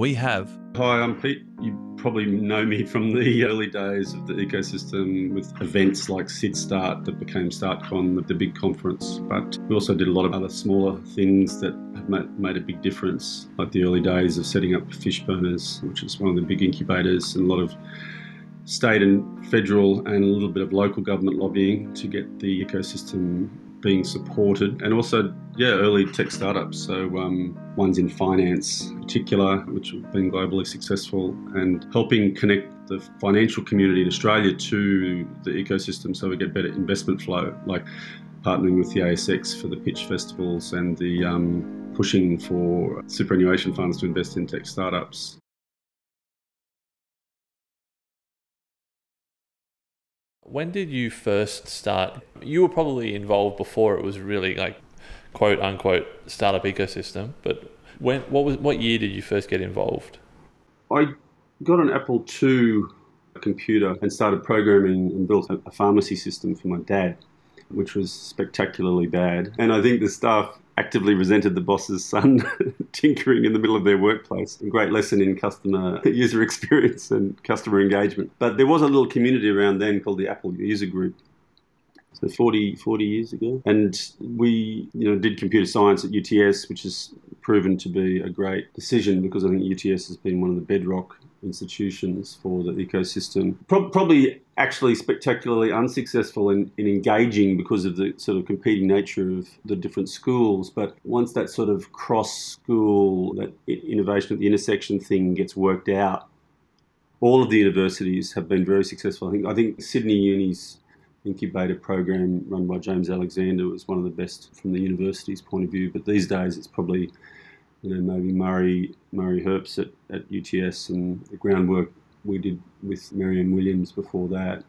we have. Hi, I'm Pete. You probably know me from the early days of the ecosystem with events like SydStart that became StartCon, the big conference. But we also did a lot of other smaller things that have made a big difference, like the early days of setting up Fishburners, which is one of the big incubators, and a lot of state and federal and a little bit of local government lobbying to get the ecosystem being supported, and also yeah, early tech startups. So um, ones in finance, in particular, which have been globally successful, and helping connect the financial community in Australia to the ecosystem, so we get better investment flow, like partnering with the ASX for the pitch festivals and the um, pushing for superannuation funds to invest in tech startups. When did you first start? You were probably involved before it was really like quote unquote startup ecosystem, but when what was what year did you first get involved? I got an Apple II computer and started programming and built a pharmacy system for my dad, which was spectacularly bad. And I think the staff actively resented the boss's son tinkering in the middle of their workplace. A great lesson in customer user experience and customer engagement. But there was a little community around then called the Apple User Group. So 40, 40 years ago. And we you know, did computer science at UTS, which has proven to be a great decision because I think UTS has been one of the bedrock institutions for the ecosystem. Pro- probably actually spectacularly unsuccessful in, in engaging because of the sort of competing nature of the different schools. But once that sort of cross school, that innovation at the intersection thing gets worked out, all of the universities have been very successful. I think, I think Sydney Uni's incubator program run by James Alexander was one of the best from the university's point of view. But these days it's probably you know, maybe Murray Murray Hurps at, at UTS and the groundwork we did with Marianne Williams before that.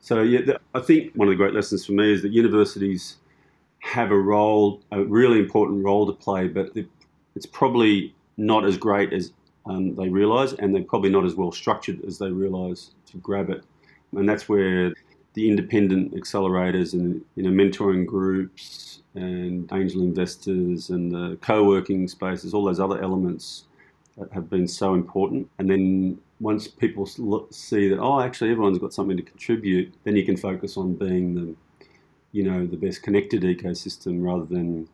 So yeah, I think one of the great lessons for me is that universities have a role, a really important role to play, but it's probably not as great as um, they realise, and they're probably not as well structured as they realise to grab it. And that's where the independent accelerators and you know mentoring groups and angel investors and the co-working spaces, all those other elements have been so important. And then once people see that, oh, actually everyone's got something to contribute, then you can focus on being the, you know, the best connected ecosystem rather than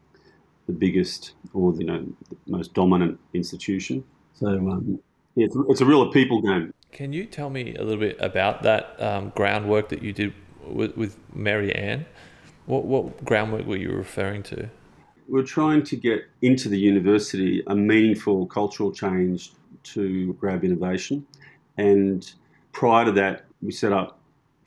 the biggest or you know the most dominant institution. So um, yeah, it's, it's, a real people game. Can you tell me a little bit about that um, groundwork that you did with, with Mary Ann? What, what groundwork were you referring to? We're trying to get into the university a meaningful cultural change to grab innovation. And prior to that, we set up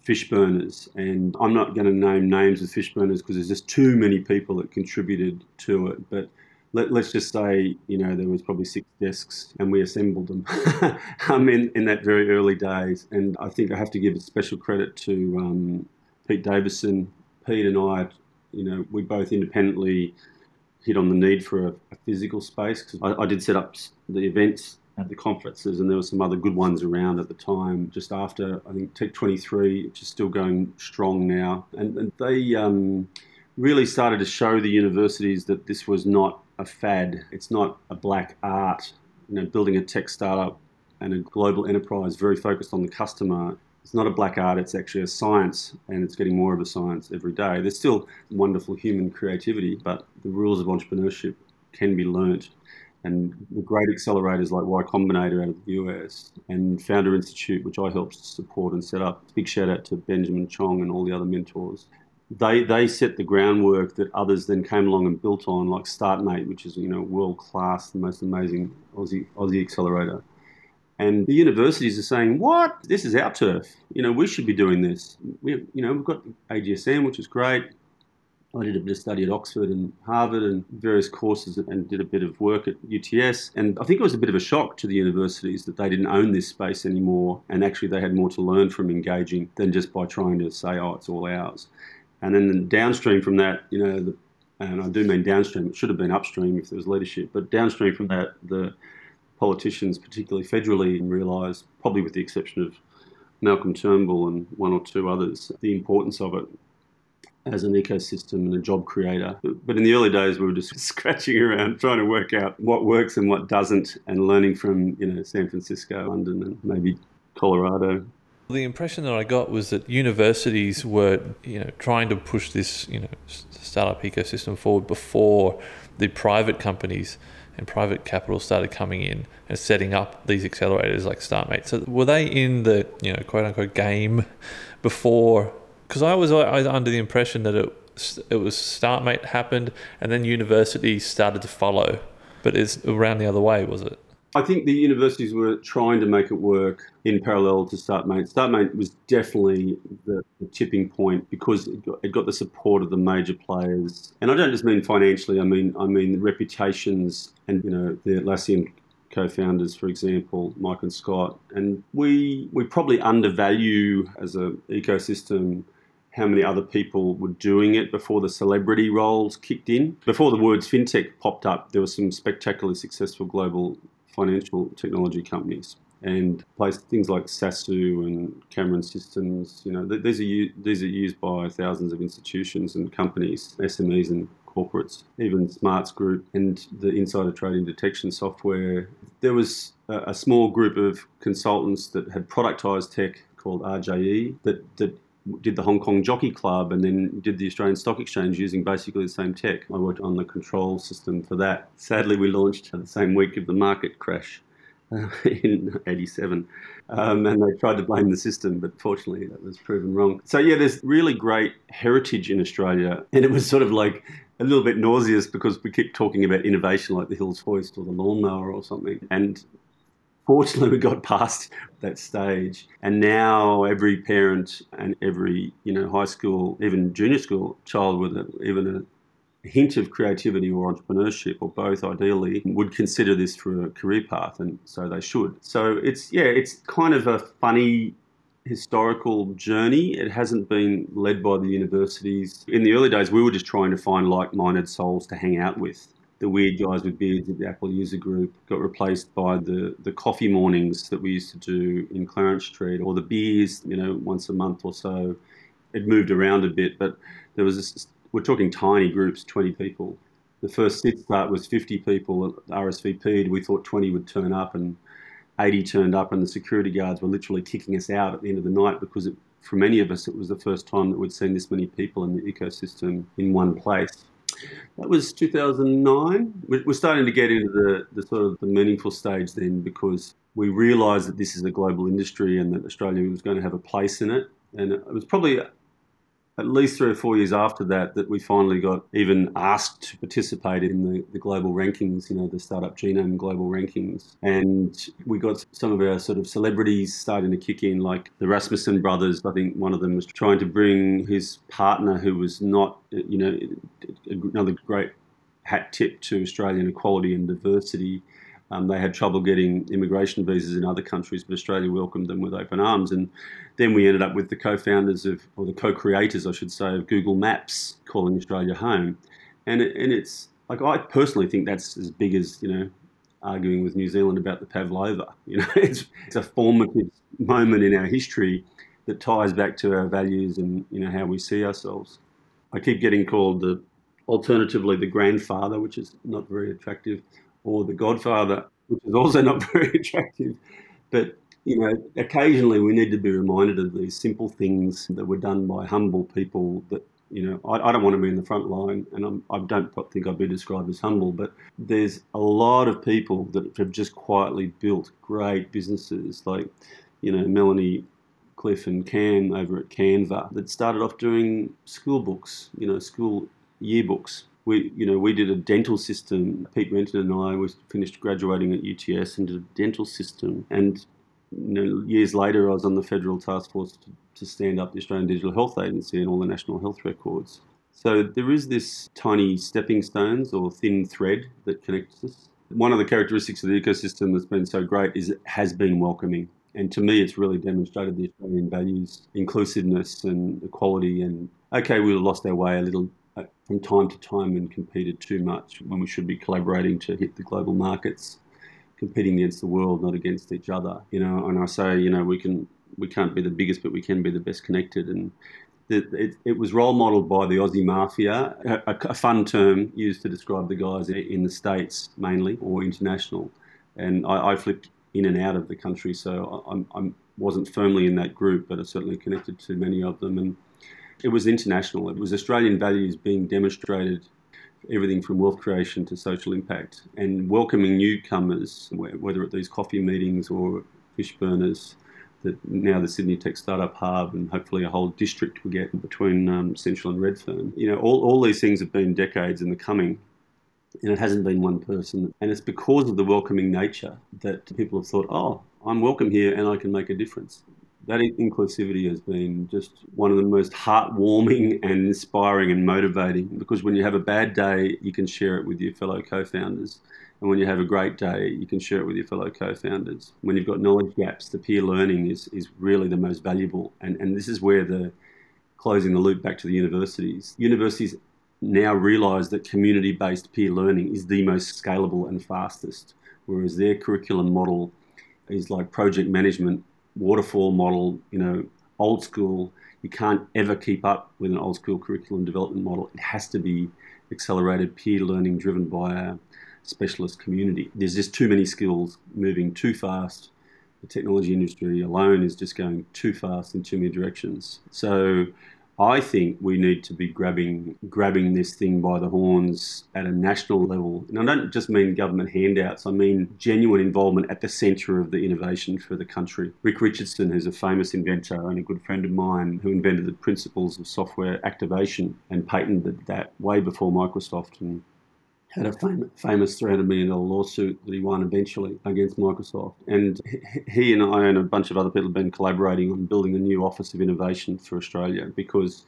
Fishburners. And I'm not going to name names of Fishburners because there's just too many people that contributed to it. But let, us just say, you know, there was probably six desks and we assembled them um, in, in that very early days. And I think I have to give a special credit to um, Pete Davison, Pete and I, you know, we both independently hit on the need for a, a physical space because I, I, did set up the events at the conferences, and there were some other good ones around at the time. Just after, I think Tech 23, which is still going strong now, and, and they um, really started to show the universities that this was not a fad. It's not a black art. You know, building a tech startup and a global enterprise very focused on the customer it's not a black art, it's actually a science, and it's getting more of a science every day. There's still wonderful human creativity, but the rules of entrepreneurship can be learnt. And the great accelerators like Y Combinator out of the US and Founder Institute, which I helped support and set up, big shout out to Benjamin Chong and all the other mentors. They, they set the groundwork that others then came along and built on, like StartMate, which is you know world class, the most amazing Aussie Aussie accelerator and the universities are saying, "What? This is our turf. You know, we should be doing this. We, you know, we've got AGSM, which is great. I did a bit of study at Oxford and Harvard and various courses and did a bit of work at UTS. And I think it was a bit of a shock to the universities that they didn't own this space anymore. And actually, they had more to learn from engaging than just by trying to say, oh, it's all ours. And then downstream from that, you know, the, and I do mean downstream, it should have been upstream if there was leadership, but downstream from that, the politicians, particularly federally, realised, probably with the exception of Malcolm Turnbull and one or two others, the importance of it as an ecosystem and a job creator. But in the early days, we were just scratching around trying to work out what works and what doesn't, and learning from you know San Francisco, London, and maybe Colorado. The impression that I got was that universities were, you know, trying to push this, you know, startup ecosystem forward before the private companies and private capital started coming in and setting up these accelerators like StartMate. So were they in the, you know, quote unquote game before because I was under the impression that it it was StartMate happened and then universities started to follow, but it's around the other way, was it? I think the universities were trying to make it work in parallel to StartMate. StartMate was definitely the, the tipping point because it got, it got, the support of the major players, and I don't just mean financially. I mean I mean reputations and you know the Atlassian co-founders, for example, Mike and Scott, and we we probably undervalue as an ecosystem how many other people were doing it before the celebrity roles kicked in. Before the words fintech popped up, there were some spectacularly successful global financial technology companies and places things like Sasu and Cameron Systems. You know, these are these are used by thousands of institutions and companies, SMEs and corporates, even Smarts Group and the insider trading detection software. There was a, a small group of consultants that had productized tech called RJE that, that did the Hong Kong Jockey Club and then did the Australian Stock Exchange using basically the same tech. I worked on the control system for that. Sadly, we launched the same week of the market crash uh, in 87. Um, and they tried to blame the system, but fortunately that was proven wrong. So, yeah, there's really great heritage in Australia. And it was sort of like a little bit nauseous because we keep talking about innovation like the Hills Hoist or the lawnmower or something. And fortunately we got past that stage. And now every parent and every you know high school even junior school child with a, even a hint of creativity or entrepreneurship or both ideally would consider this for a career path and so they should. So it's yeah it's kind of a funny historical journey. It hasn't been led by the universities. In the early days we were just trying to find like-minded souls to hang out with the weird guys with beards at the Apple user group got replaced by the, the coffee mornings that we used to do in Clarence Street or the beers, you know, once a month or so. It moved around a bit, but there was this, we're talking tiny groups, 20 people. The first SydStart was 50 people RSVP'd. We thought 20 would turn up and 80 turned up, and the security guards were literally kicking us out at the end of the night because it, for many of us, it was the first time that we'd seen this many people in the ecosystem in one place. That was 2009. We're starting to get into the, the sort of the meaningful stage then because we realised that this is a global industry and that Australia was going to have a place in it. And it was probably at least three or four years after that that we finally got even asked to participate in the, the global rankings, you know, the startup genome global rankings. And we got some of our sort of celebrities starting to kick in, like the Rasmussen brothers. I think one of them was trying to bring his partner, who was not, you know, another great hat tip to Australian equality and diversity um, they had trouble getting immigration visas in other countries, but Australia welcomed them with open arms. And then we ended up with the co-founders of, or the co-creators, I should say, of Google Maps calling Australia home. And it, and it's like I personally think that's as big as you know arguing with New Zealand about the pavlova. You know, it's, it's a formative moment in our history that ties back to our values and you know how we see ourselves. I keep getting called the alternatively the grandfather, which is not very attractive or The Godfather, which is also not very attractive. But you know, occasionally we need to be reminded of these simple things that were done by humble people that you know, I, I, don't want to be in the front line, and I'm, I do not think I'd be described as humble, but there's a lot of people that have just quietly built great businesses, like, you know, Melanie Cliff and Cam over at Canva, that started off doing school books, you know, school yearbooks we, you know, we did a dental system. Pete Renton and I was finished graduating at UTS and did a dental system. And you know, years later, I was on the federal task force to, to stand up the Australian Digital Health Agency and all the national health records. So there is this tiny stepping stones or thin thread that connects us. One of the characteristics of the ecosystem that's been so great is it has been welcoming. And to me, it's really demonstrated the Australian values, inclusiveness and equality. And okay, we lost our way a little from time to time and competed too much when we should be collaborating to hit the global markets, competing against the world, not against each other. You know, and I say, you know, we can we can't be the biggest, but we can be the best connected. And it, it, it was role modelled by the Aussie Mafia, a, a, fun term used to describe the guys in the States mainly or international. And I, I flipped in and out of the country, so I, I'm wasn't firmly in that group, but I certainly connected to many of them. And it was international. It was Australian values being demonstrated, everything from wealth creation to social impact, and welcoming newcomers, whether at these coffee meetings or Fishburners. That now the Sydney Tech Startup Hub and hopefully a whole district will get between um, Central and Redfern. You know, all, all these things have been decades in the coming, and it hasn't been one person. And it's because of the welcoming nature that people have thought, oh, I'm welcome here and I can make a difference that inclusivity has been just one of the most heartwarming and inspiring and motivating because when you have a bad day, you can share it with your fellow co founders. And when you have a great day, you can share it with your fellow co founders. When you've got knowledge gaps, the peer learning is, is really the most valuable. And, and this is where the closing the loop back to the universities. Universities now realise that community based peer learning is the most scalable and fastest, whereas their curriculum model is like project management waterfall model, you know, old school. You can't ever keep up with an old school curriculum development model. It has to be accelerated peer learning driven by a specialist community. There's just too many skills moving too fast. The technology industry alone is just going too fast in too many directions. So I think we need to be grabbing grabbing this thing by the horns at a national level. And I don't just mean government handouts, I mean genuine involvement at the centre of the innovation for the country. Ric Richardson, who's a famous inventor and a good friend of mine, who invented the principles of software activation and patented that way before Microsoft and had a fam- famous $300 million lawsuit that he won eventually against Microsoft. And he and I and a bunch of other people have been collaborating on building a new Office of Innovation for Australia because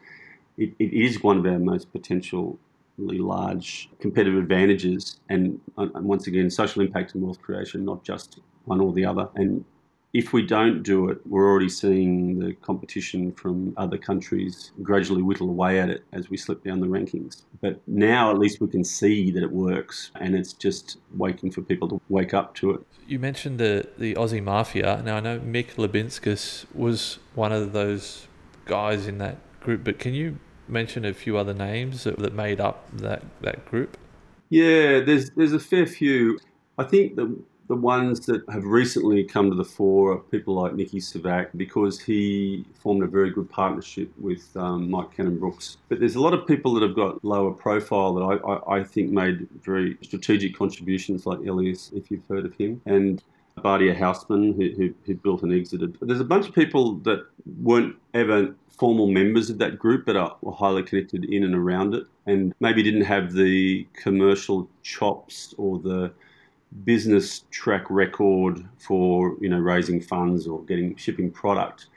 it, it is one of our most potentially large competitive advantages. And, and once again, social impact and wealth creation, not just one or the other. And if we don't do it, we're already seeing the competition from other countries gradually whittle away at it as we slip down the rankings. But now at least we can see that it works and it's just waiting for people to wake up to it. You mentioned the, the Aussie Mafia. Now I know Mick Liubinskas was one of those guys in that group, but can you mention a few other names that, that made up that, that group? Yeah, there's there's a fair few. I think that the ones that have recently come to the fore are people like Niki Scevak because he formed a very good partnership with um, Mike Cannon-Brookes. But there's a lot of people that have got lower profile that I, I, I think made very strategic contributions, like Elias, if you've heard of him, and Bardia Hausman, who, who, who, built and exited. But there's a bunch of people that weren't ever formal members of that group, but are, were highly connected in and around it, and maybe didn't have the commercial chops or the business track record for you know raising funds or getting shipping product,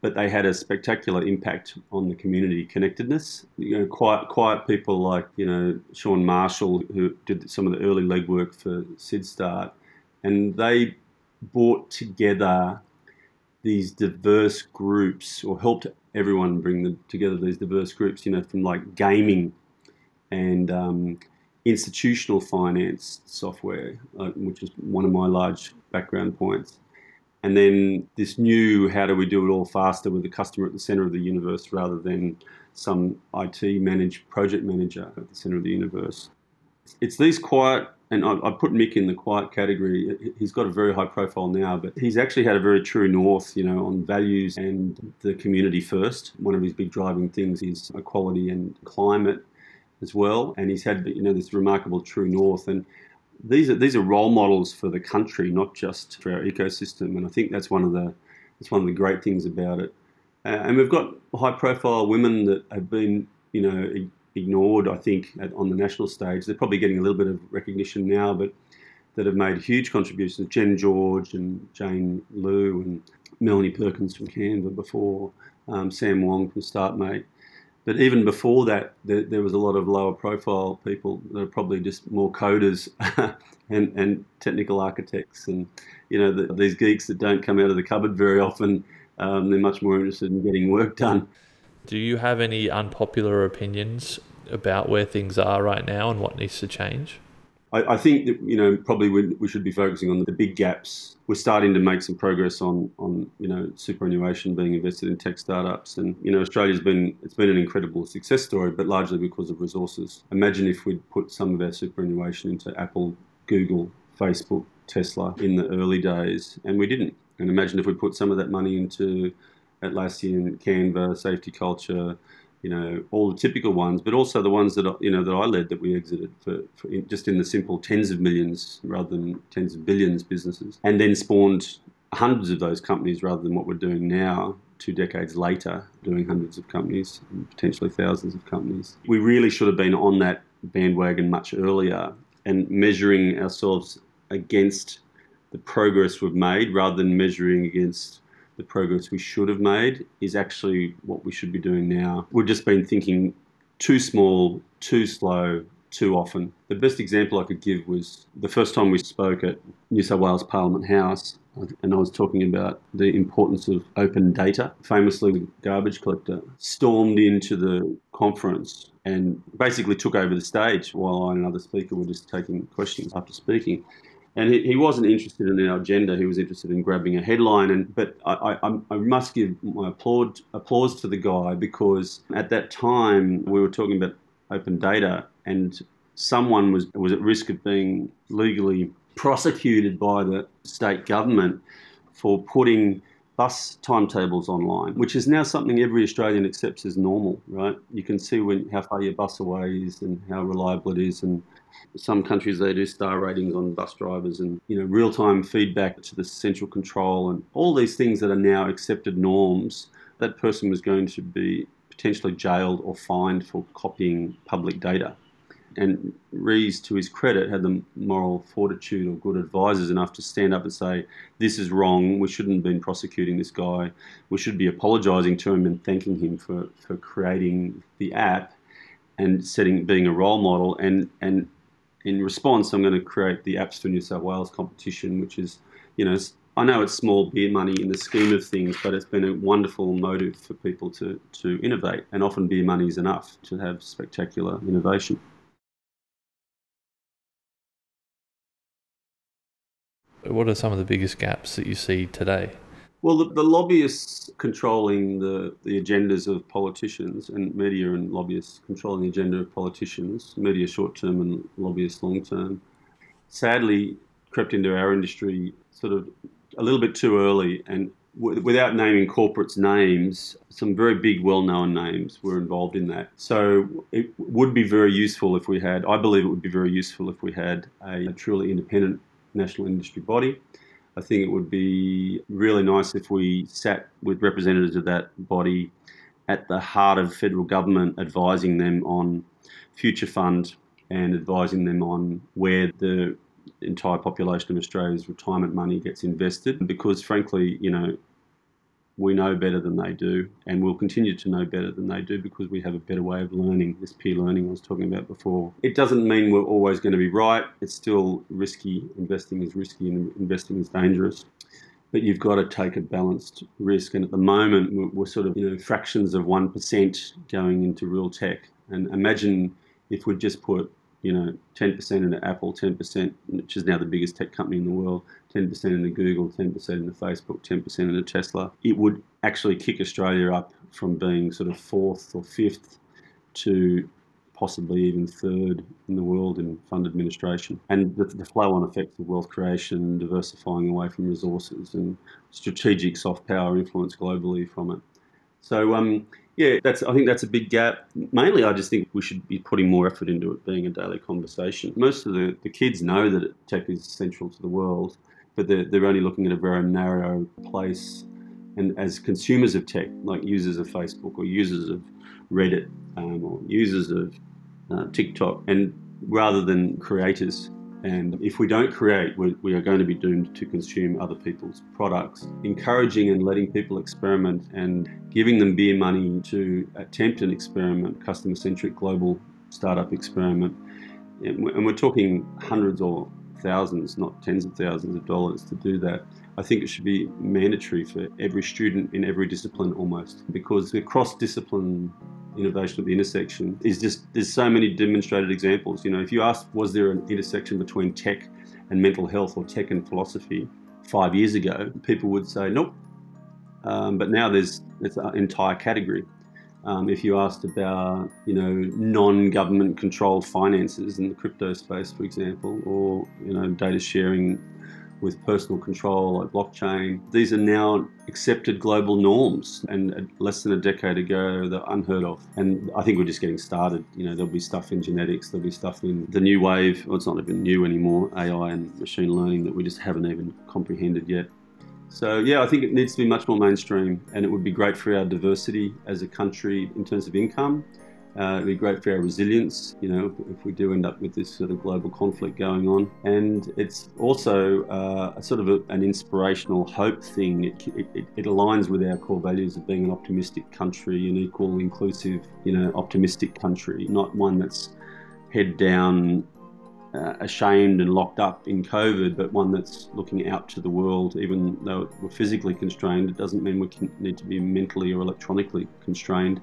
but they had a spectacular impact on the community connectedness. You know, quiet quiet people like you know Sean Marshall who did some of the early legwork for SydStart, and they brought together these diverse groups or helped everyone bring the, together these diverse groups. You know, from like gaming and um, institutional finance software, uh, which is one of my large background points. And then this new how do we do it all faster with the customer at the center of the universe rather than some IT managed project manager at the center of the universe. It's these quiet, and I, I put Mick in the quiet category. He's got a very high profile now, but he's actually had a very true north, you know, on values and the community first. One of his big driving things is equality and climate as well, and he's had you know this remarkable true north. And these are these are role models for the country, not just for our ecosystem. And I think that's one of the that's one of the great things about it. Uh, and we've got high profile women that have been you know ignored. I think at, on the national stage, they're probably getting a little bit of recognition now, but that have made huge contributions. Jen George and Jane Lu and Melanie Perkins from Canva before, um, Sam Wong from StartMate But even before that, there, there, was a lot of lower profile people that are probably just more coders and, and technical architects and you know the, these geeks that don't come out of the cupboard very often. Um, they're much more interested in getting work done. Do you have any unpopular opinions about where things are right now and what needs to change? I, I think that you know probably we, we should be focusing on the big gaps. We're starting to make some progress on on you know superannuation being invested in tech startups, and you know Australia's been it's been an incredible success story, but largely because of resources. Imagine if we'd put some of our superannuation into Apple, Google, Facebook, Tesla in the early days, and we didn't. And imagine if we put some of that money into Atlassian, Canva, Safety Culture, you know, all the typical ones, but also the ones that you know that I led that we exited for, for in, just in the simple tens of millions rather than tens of billions businesses, and then spawned hundreds of those companies rather than what we're doing now. Two decades later, doing hundreds of companies potentially thousands of companies. We really should have been on that bandwagon much earlier and measuring ourselves against the progress we've made rather than measuring against the progress we should have made is actually what we should be doing now. We've just been thinking too small, too slow, too often. The best example I could give was the first time we spoke at New South Wales Parliament House, and I was talking about the importance of open data. Famously, the garbage collector stormed into the conference and basically took over the stage while I and another speaker were just taking questions after speaking and he, he wasn't interested in our agenda. He was interested in grabbing a headline. And but I, I, I must give my applaud, applause to the guy because at that time we were talking about open data, and someone was was at risk of being legally prosecuted by the state government for putting bus timetables online, which is now something every Australian accepts as normal, right? You can see when how far your bus away is and how reliable it is, and some countries they do star ratings on bus drivers and you know real time feedback to the central control and all these things that are now accepted norms. That person was going to be potentially jailed or fined for copying public data. And Rees, to his credit, had the moral fortitude or good advisors enough to stand up and say, This is wrong. We shouldn't have been prosecuting this guy. We should be apologising to him and thanking him for, for creating the app and setting being a role model and, and in response, I'm going to create the Apps for New South Wales competition, which is, you know, I know it's small beer money in the scheme of things, but it's been a wonderful motive for people to, to innovate. And often beer money is enough to have spectacular innovation. What are some of the biggest gaps that you see today? Well, the, the, lobbyists controlling the, the agendas of politicians and media and lobbyists controlling the agenda of politicians, media short term and lobbyists long term, sadly crept into our industry sort of a little bit too early and w- without naming corporates' names, some very big, well known names were involved in that. So it would be very useful if we had, I believe it would be very useful if we had a, a truly independent national industry body I think it would be really nice if we sat with representatives of that body at the heart of federal government, advising them on future fund and advising them on where the entire population of Australia's retirement money gets invested. Because frankly, you know, we know better than they do, and we'll continue to know better than they do because we have a better way of learning, this peer learning I was talking about before. It doesn't mean we're always going to be right. It's still risky. Investing is risky and investing is dangerous. But you've got to take a balanced risk. And at the moment, we're sort of, you know, fractions of 1% going into real tech. And imagine if we'd just put you know, 10% into Apple, 10%, which is now the biggest tech company in the world, 10% into Google, 10% into Facebook, 10% into Tesla, it would actually kick Australia up from being sort of fourth or fifth to possibly even third in the world in fund administration. And the, the flow on effects of wealth creation, diversifying away from resources, and strategic soft power influence globally from it. So, um, yeah, that's. I think that's a big gap. Mainly, I just think we should be putting more effort into it being a daily conversation. Most of the, the kids know that tech is central to the world, but they're, they're only looking at a very narrow place. And as consumers of tech, like users of Facebook or users of Reddit um, or users of uh, TikTok, and rather than creators And if we don't create, we, are going to be doomed to consume other people's products. Encouraging and letting people experiment and giving them beer money to attempt an experiment, customer centric global startup experiment. And we're talking hundreds or thousands, not tens of thousands of dollars to do that. I think it should be mandatory for every student in every discipline almost because the cross discipline innovation at the intersection is just there's so many demonstrated examples. You know, if you ask was there an intersection between tech and mental health or tech and philosophy five years ago, people would say nope. Um, but now there's it's an entire category. Um, if you asked about, you know, non-government controlled finances in the crypto space, for example, or you know, data sharing with personal control like blockchain. These are now accepted global norms, and uh, less than a decade ago, they're unheard of. And I think we're just getting started. You know, there'll be stuff in genetics, there'll be stuff in the new wave. Well, it's not even new anymore, AI and machine learning that we just haven't even comprehended yet. So yeah, I think it needs to be much more mainstream, and it would be great for our diversity as a country in terms of income. Uh, it'd be great for our resilience, you know, if we do end up with this sort of global conflict going on. And it's also uh, a sort of a, an inspirational hope thing. It, it, it, aligns with our core values of being an optimistic country, an equal, inclusive, you know, optimistic country, not one that's head down, uh, ashamed and locked up in COVID, but one that's looking out to the world. Even though we're physically constrained, it doesn't mean we need to be mentally or electronically constrained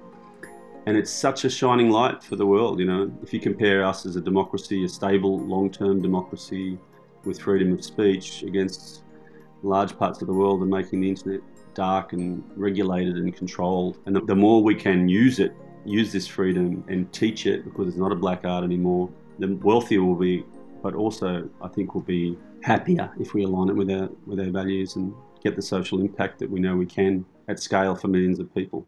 and it's such a shining light for the world. You know, if you compare us as a democracy, a stable, long-term democracy with freedom of speech, against large parts of the world and making the internet dark and regulated and controlled. And the more we can use it, use this freedom and teach it, because it's not a black art anymore, the wealthier we'll be. But also, I think we'll be happier if we align it with our with our values and get the social impact that we know we can at scale for millions of people.